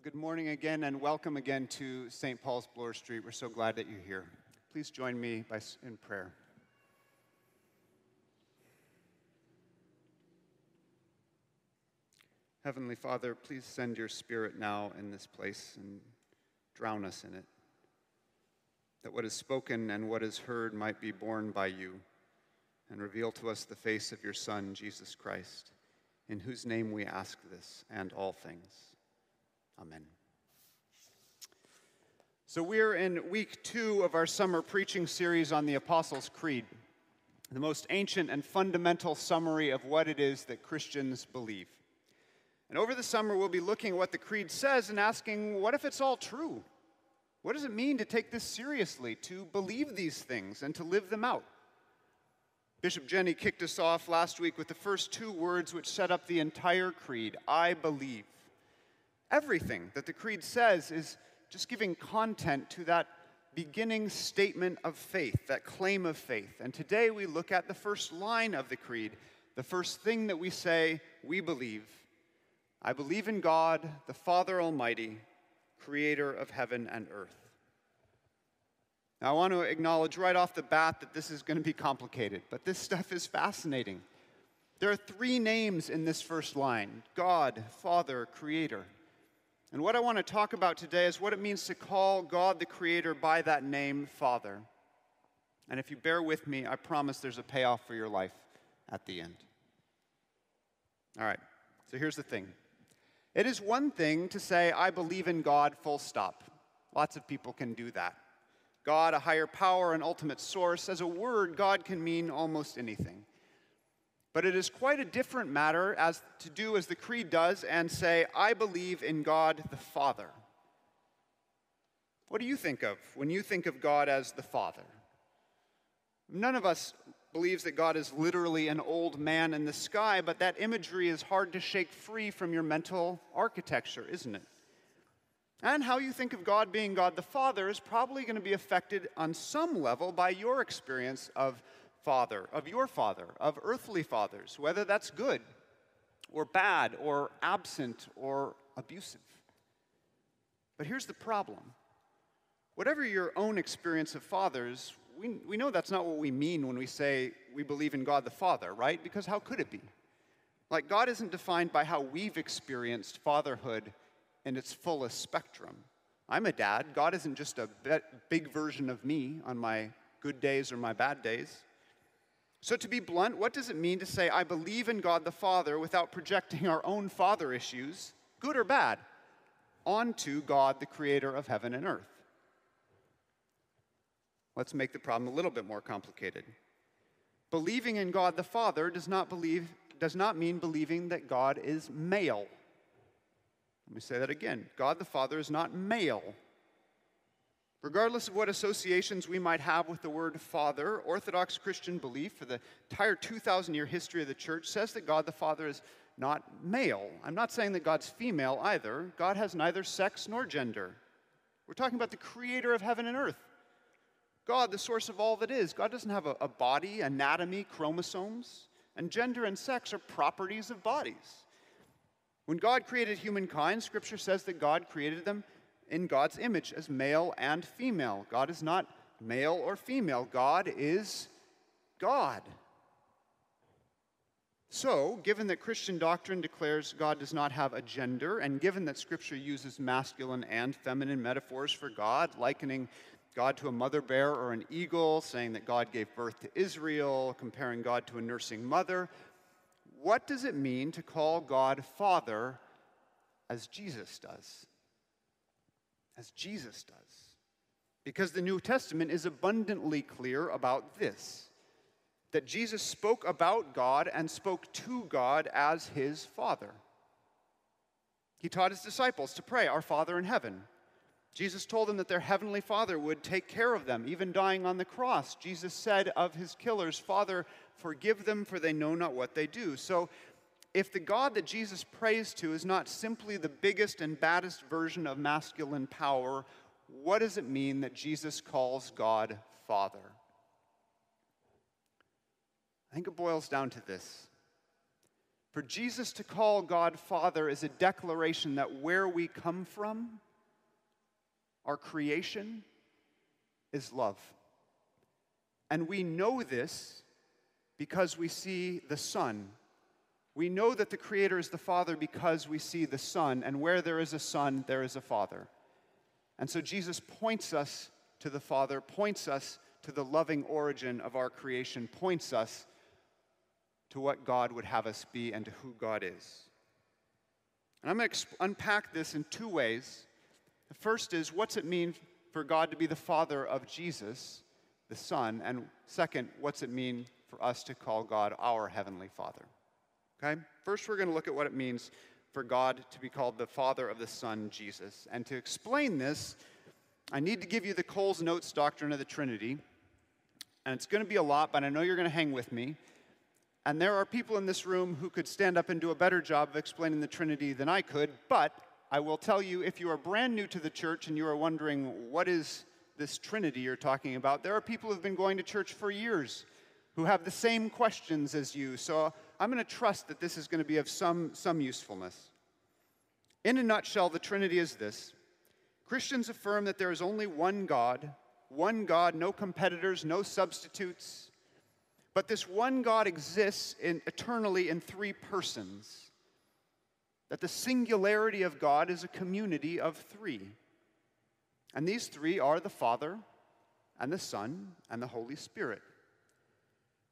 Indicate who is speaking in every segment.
Speaker 1: Well, good morning again and welcome again to St. Paul's Bloor Street. We're so glad that you're here. Please join me by, in prayer. Heavenly Father, please send your Spirit now in this place and drown us in it. That what is spoken and what is heard might be borne by you and reveal to us the face of your Son, Jesus Christ, in whose name we ask this and all things. Amen. So, we're in week two of our summer preaching series on the Apostles' Creed, the most ancient and fundamental summary of what it is that Christians believe. And over the summer, we'll be looking at what the Creed says and asking, what if it's all true? What does it mean to take this seriously, to believe these things, and to live them out? Bishop Jenny kicked us off last week with the first two words which set up the entire Creed I believe. Everything that the Creed says is just giving content to that beginning statement of faith, that claim of faith. And today we look at the first line of the Creed, the first thing that we say we believe. I believe in God, the Father Almighty, creator of heaven and earth. Now, I want to acknowledge right off the bat that this is going to be complicated, but this stuff is fascinating. There are three names in this first line God, Father, Creator. And what I want to talk about today is what it means to call God the Creator by that name, Father. And if you bear with me, I promise there's a payoff for your life at the end. All right, so here's the thing it is one thing to say, I believe in God, full stop. Lots of people can do that. God, a higher power, an ultimate source. As a word, God can mean almost anything. But it is quite a different matter as to do as the creed does and say, I believe in God the Father. What do you think of when you think of God as the Father? None of us believes that God is literally an old man in the sky, but that imagery is hard to shake free from your mental architecture, isn't it? And how you think of God being God the Father is probably going to be affected on some level by your experience of father, of your father, of earthly fathers, whether that's good or bad or absent or abusive. But here's the problem whatever your own experience of fathers, we, we know that's not what we mean when we say we believe in God the Father, right? Because how could it be? Like, God isn't defined by how we've experienced fatherhood in its fullest spectrum. I'm a dad. God isn't just a big version of me on my good days or my bad days. So, to be blunt, what does it mean to say, I believe in God the Father without projecting our own father issues, good or bad, onto God, the creator of heaven and earth? Let's make the problem a little bit more complicated. Believing in God the Father does not, believe, does not mean believing that God is male. Let me say that again God the Father is not male. Regardless of what associations we might have with the word Father, Orthodox Christian belief for the entire 2,000 year history of the church says that God the Father is not male. I'm not saying that God's female either. God has neither sex nor gender. We're talking about the creator of heaven and earth. God, the source of all that is. God doesn't have a, a body, anatomy, chromosomes, and gender and sex are properties of bodies. When God created humankind, Scripture says that God created them in God's image as male and female. God is not male or female, God is God. So, given that Christian doctrine declares God does not have a gender, and given that Scripture uses masculine and feminine metaphors for God, likening God to a mother bear or an eagle, saying that God gave birth to Israel, comparing God to a nursing mother, what does it mean to call God Father as Jesus does? As Jesus does. Because the New Testament is abundantly clear about this that Jesus spoke about God and spoke to God as his Father. He taught his disciples to pray, Our Father in heaven. Jesus told them that their heavenly Father would take care of them, even dying on the cross. Jesus said of his killers, Father, forgive them, for they know not what they do. So if the God that Jesus prays to is not simply the biggest and baddest version of masculine power, what does it mean that Jesus calls God Father? I think it boils down to this For Jesus to call God Father is a declaration that where we come from, our creation, is love. And we know this because we see the Son. We know that the Creator is the Father because we see the Son, and where there is a Son, there is a Father. And so Jesus points us to the Father, points us to the loving origin of our creation, points us to what God would have us be and to who God is. And I'm going to exp- unpack this in two ways. The first is what's it mean for God to be the Father of Jesus, the Son? And second, what's it mean for us to call God our Heavenly Father? Okay? First, we're going to look at what it means for God to be called the Father of the Son, Jesus. And to explain this, I need to give you the Coles Notes doctrine of the Trinity. And it's going to be a lot, but I know you're going to hang with me. And there are people in this room who could stand up and do a better job of explaining the Trinity than I could, but I will tell you if you are brand new to the church and you are wondering what is this Trinity you're talking about, there are people who've been going to church for years who have the same questions as you. So I'm going to trust that this is going to be of some, some usefulness. In a nutshell, the Trinity is this Christians affirm that there is only one God, one God, no competitors, no substitutes. But this one God exists in, eternally in three persons. That the singularity of God is a community of three. And these three are the Father, and the Son, and the Holy Spirit.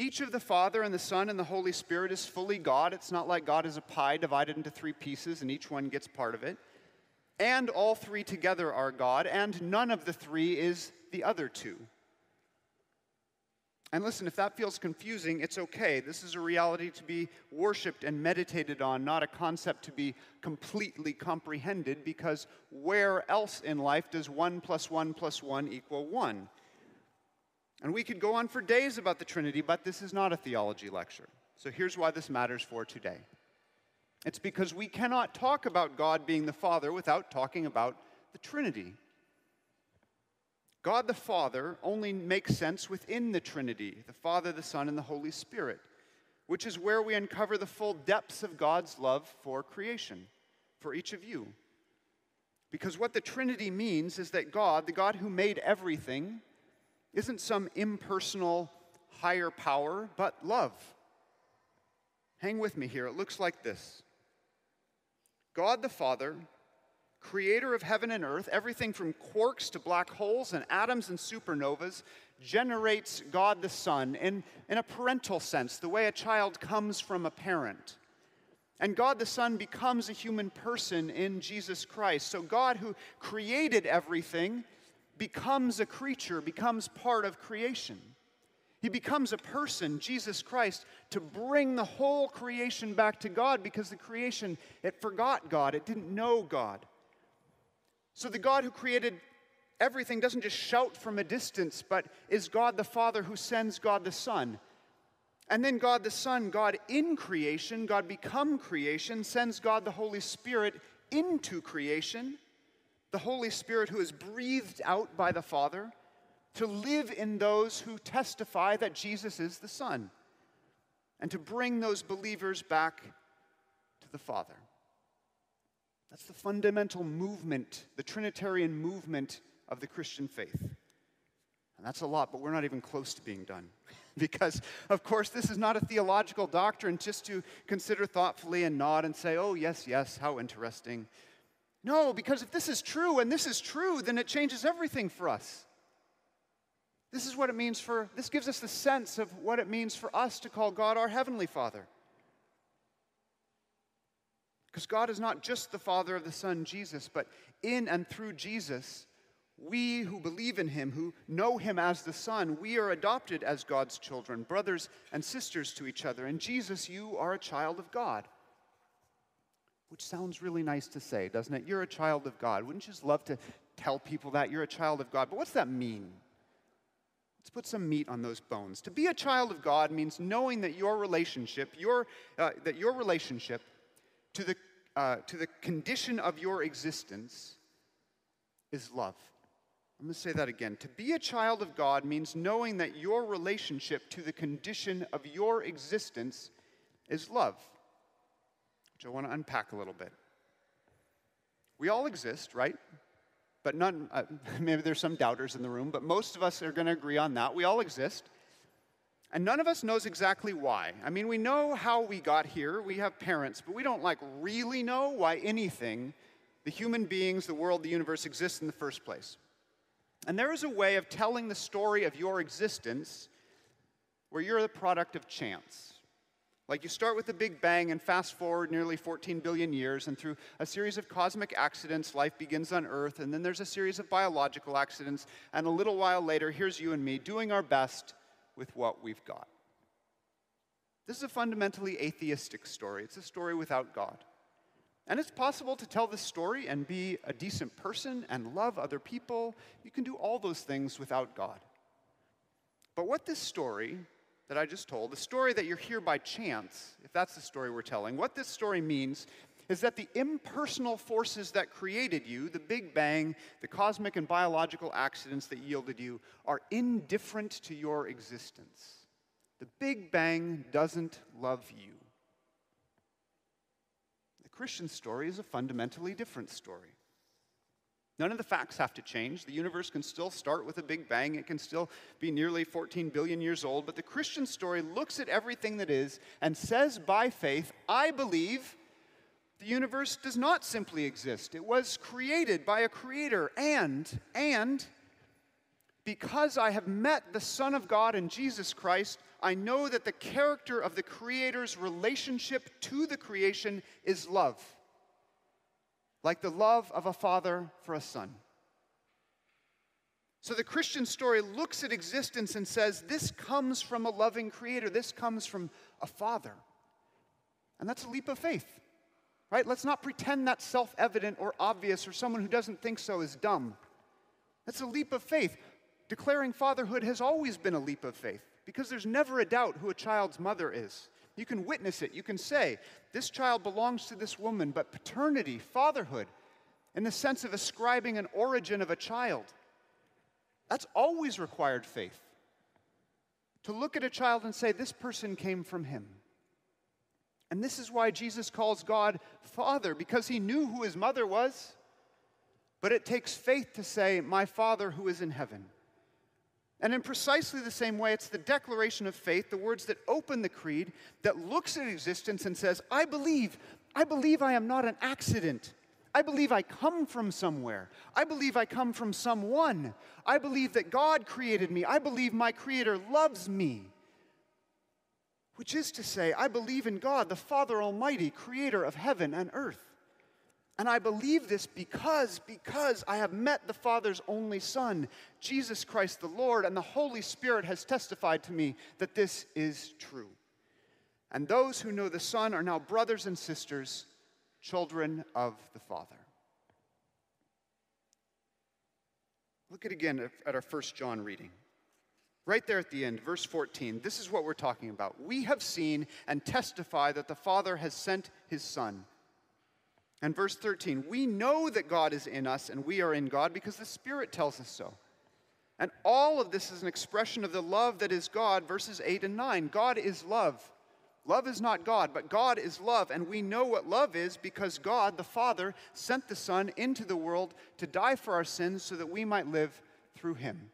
Speaker 1: Each of the Father and the Son and the Holy Spirit is fully God. It's not like God is a pie divided into three pieces and each one gets part of it. And all three together are God, and none of the three is the other two. And listen, if that feels confusing, it's okay. This is a reality to be worshiped and meditated on, not a concept to be completely comprehended, because where else in life does one plus one plus one equal one? And we could go on for days about the Trinity, but this is not a theology lecture. So here's why this matters for today it's because we cannot talk about God being the Father without talking about the Trinity. God the Father only makes sense within the Trinity the Father, the Son, and the Holy Spirit, which is where we uncover the full depths of God's love for creation, for each of you. Because what the Trinity means is that God, the God who made everything, isn't some impersonal higher power, but love. Hang with me here. It looks like this God the Father creator of heaven and earth, everything from quarks to black holes and atoms and supernovas, generates God the Son in, in a parental sense, the way a child comes from a parent. And God the Son becomes a human person in Jesus Christ. So God, who created everything, becomes a creature, becomes part of creation. He becomes a person, Jesus Christ, to bring the whole creation back to God because the creation, it forgot God, it didn't know God. So the God who created everything doesn't just shout from a distance, but is God the Father who sends God the Son. And then God the Son, God in creation, God become creation, sends God the Holy Spirit into creation, the Holy Spirit who is breathed out by the Father to live in those who testify that Jesus is the Son and to bring those believers back to the Father. That's the fundamental movement, the Trinitarian movement of the Christian faith. And that's a lot, but we're not even close to being done. because, of course, this is not a theological doctrine just to consider thoughtfully and nod and say, oh, yes, yes, how interesting. No, because if this is true and this is true, then it changes everything for us. This is what it means for, this gives us the sense of what it means for us to call God our Heavenly Father. Because God is not just the Father of the Son, Jesus, but in and through Jesus, we who believe in him, who know him as the Son, we are adopted as God's children, brothers and sisters to each other. And Jesus, you are a child of God. Which sounds really nice to say, doesn't it? You're a child of God. Wouldn't you just love to tell people that you're a child of God? But what's that mean? Let's put some meat on those bones. To be a child of God means knowing that your relationship, your, uh, that your relationship to the, uh, to the condition of your existence is love. I'm going to say that again. To be a child of God means knowing that your relationship to the condition of your existence is love. Which I want to unpack a little bit. We all exist, right? But none, uh, maybe there's some doubters in the room, but most of us are going to agree on that. We all exist. And none of us knows exactly why. I mean, we know how we got here. We have parents, but we don't like really know why anything, the human beings, the world, the universe exists in the first place. And there is a way of telling the story of your existence where you're the product of chance. Like you start with the Big Bang and fast forward nearly 14 billion years, and through a series of cosmic accidents, life begins on Earth, and then there's a series of biological accidents, and a little while later, here's you and me doing our best with what we've got. This is a fundamentally atheistic story. It's a story without God. And it's possible to tell this story and be a decent person and love other people. You can do all those things without God. But what this story that I just told, the story that you're here by chance, if that's the story we're telling, what this story means is that the impersonal forces that created you, the Big Bang, the cosmic and biological accidents that yielded you, are indifferent to your existence. The Big Bang doesn't love you. The Christian story is a fundamentally different story. None of the facts have to change. The universe can still start with a big bang. It can still be nearly 14 billion years old. But the Christian story looks at everything that is and says by faith, I believe the universe does not simply exist. It was created by a creator. And, and, because I have met the Son of God in Jesus Christ, I know that the character of the Creator's relationship to the creation is love like the love of a father for a son. So the Christian story looks at existence and says, This comes from a loving creator, this comes from a father. And that's a leap of faith, right? Let's not pretend that's self evident or obvious or someone who doesn't think so is dumb. That's a leap of faith. Declaring fatherhood has always been a leap of faith because there's never a doubt who a child's mother is. You can witness it. You can say, this child belongs to this woman, but paternity, fatherhood, in the sense of ascribing an origin of a child, that's always required faith. To look at a child and say, this person came from him. And this is why Jesus calls God Father, because he knew who his mother was. But it takes faith to say, My Father who is in heaven. And in precisely the same way, it's the declaration of faith, the words that open the creed, that looks at existence and says, I believe, I believe I am not an accident. I believe I come from somewhere. I believe I come from someone. I believe that God created me. I believe my Creator loves me. Which is to say, I believe in God, the Father Almighty, creator of heaven and earth. And I believe this because, because I have met the Father's only Son, Jesus Christ the Lord, and the Holy Spirit has testified to me that this is true. And those who know the Son are now brothers and sisters, children of the Father. Look at again at our first John reading. Right there at the end, verse 14, this is what we're talking about. We have seen and testify that the Father has sent his Son and verse 13, we know that God is in us and we are in God because the Spirit tells us so. And all of this is an expression of the love that is God, verses 8 and 9. God is love. Love is not God, but God is love. And we know what love is because God, the Father, sent the Son into the world to die for our sins so that we might live through him.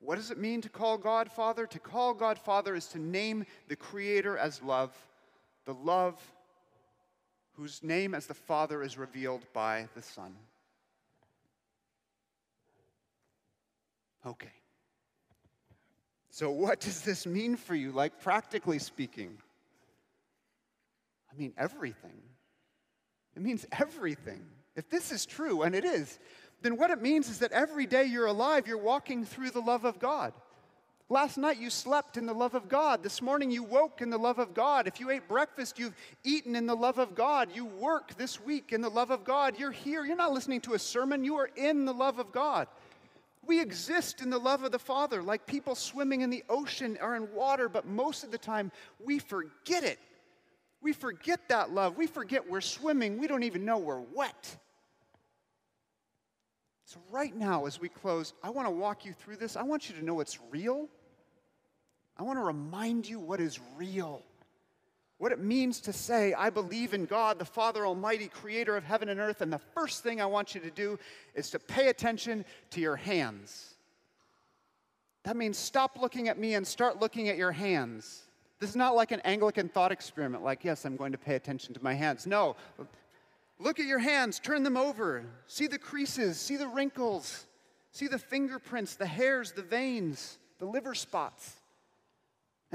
Speaker 1: What does it mean to call God Father? To call God Father is to name the Creator as love, the love whose name as the Father is revealed by the Son. Okay. So, what does this mean for you, like practically speaking? I mean, everything. It means everything. If this is true, and it is, then what it means is that every day you're alive, you're walking through the love of God. Last night you slept in the love of God. This morning you woke in the love of God. If you ate breakfast, you've eaten in the love of God. You work this week in the love of God. You're here. You're not listening to a sermon. You are in the love of God. We exist in the love of the Father, like people swimming in the ocean or in water, but most of the time we forget it. We forget that love. We forget we're swimming. We don't even know we're wet. So, right now, as we close, I want to walk you through this. I want you to know it's real. I want to remind you what is real. what it means to say, I believe in God, the Father Almighty, creator of heaven and earth, and the first thing I want you to do is to pay attention to your hands. That means stop looking at me and start looking at your hands. This is not like an Anglican thought experiment, like, yes, I'm going to pay attention to my hands. No. Look at your hands, turn them over, see the creases, see the wrinkles, see the fingerprints, the hairs, the veins, the liver spots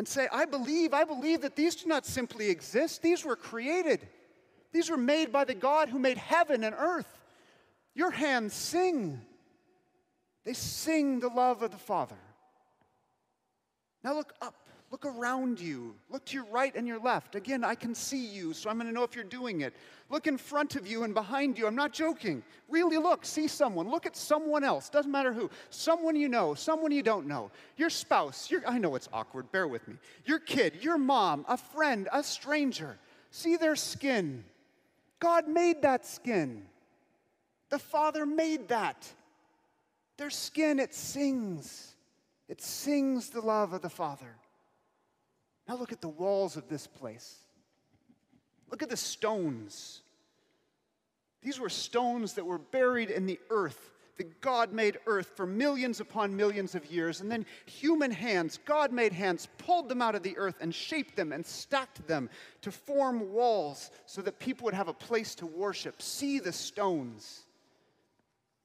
Speaker 1: and say, I believe, I believe that these do not simply exist, these were created. These were made by the God who made heaven and earth. Your hands sing. They sing the love of the Father. Now look up. Look around you. Look to your right and your left. Again, I can see you, so I'm going to know if you're doing it. Look in front of you and behind you. I'm not joking. Really look, see someone. Look at someone else. Doesn't matter who. Someone you know, someone you don't know. Your spouse. Your, I know it's awkward. Bear with me. Your kid, your mom, a friend, a stranger. See their skin. God made that skin. The Father made that. Their skin, it sings. It sings the love of the Father. Now look at the walls of this place. Look at the stones. These were stones that were buried in the earth, that God made earth, for millions upon millions of years. And then human hands, God made hands, pulled them out of the earth and shaped them and stacked them to form walls so that people would have a place to worship. See the stones.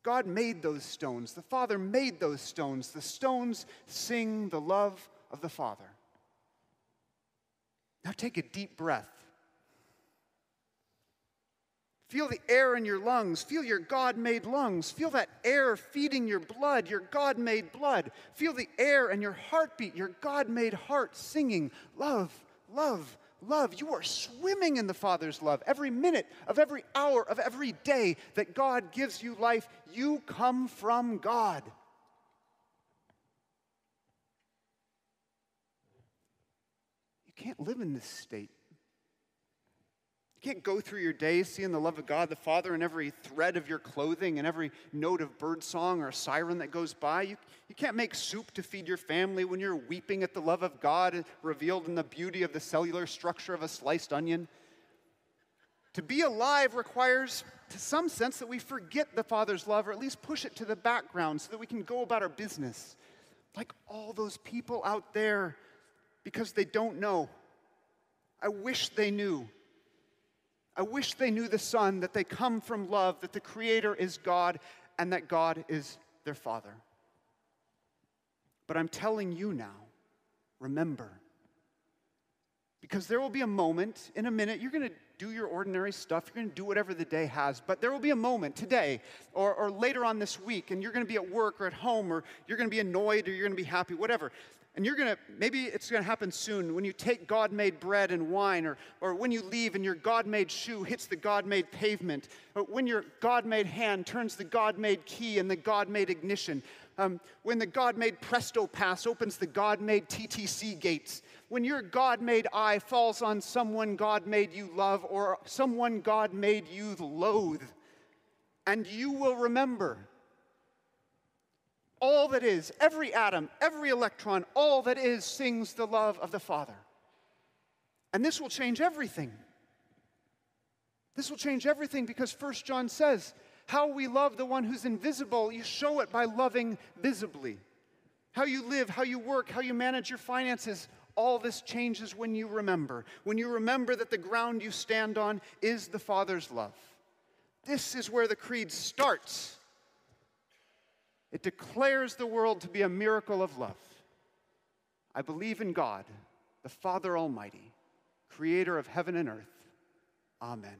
Speaker 1: God made those stones. The Father made those stones. The stones sing the love of the Father. Now take a deep breath. Feel the air in your lungs. Feel your God made lungs. Feel that air feeding your blood, your God made blood. Feel the air and your heartbeat, your God made heart singing, Love, love, love. You are swimming in the Father's love. Every minute of every hour of every day that God gives you life, you come from God. You can't live in this state. You can't go through your day seeing the love of God the Father in every thread of your clothing and every note of birdsong or siren that goes by. You, you can't make soup to feed your family when you're weeping at the love of God revealed in the beauty of the cellular structure of a sliced onion. To be alive requires, to some sense, that we forget the Father's love or at least push it to the background so that we can go about our business. Like all those people out there because they don't know. I wish they knew. I wish they knew the Son, that they come from love, that the Creator is God, and that God is their Father. But I'm telling you now, remember. Because there will be a moment, in a minute, you're going to do your ordinary stuff, you're going to do whatever the day has, but there will be a moment today or, or later on this week, and you're going to be at work or at home, or you're going to be annoyed or you're going to be happy, whatever. And you're gonna, maybe it's gonna happen soon when you take God made bread and wine, or, or when you leave and your God made shoe hits the God made pavement, or when your God made hand turns the God made key and the God made ignition, um, when the God made Presto Pass opens the God made TTC gates, when your God made eye falls on someone God made you love or someone God made you loathe, and you will remember all that is, every atom, every electron, all that is sings the love of the Father. And this will change everything. This will change everything because First John says, How we love the one who's invisible, you show it by loving visibly. How you live, how you work, how you manage your finances, all this changes when you remember. When you remember that the ground you stand on is the Father's love. This is where the creed starts. It declares the world to be a miracle of love. I believe in God, the Father Almighty, creator of heaven and earth. Amen.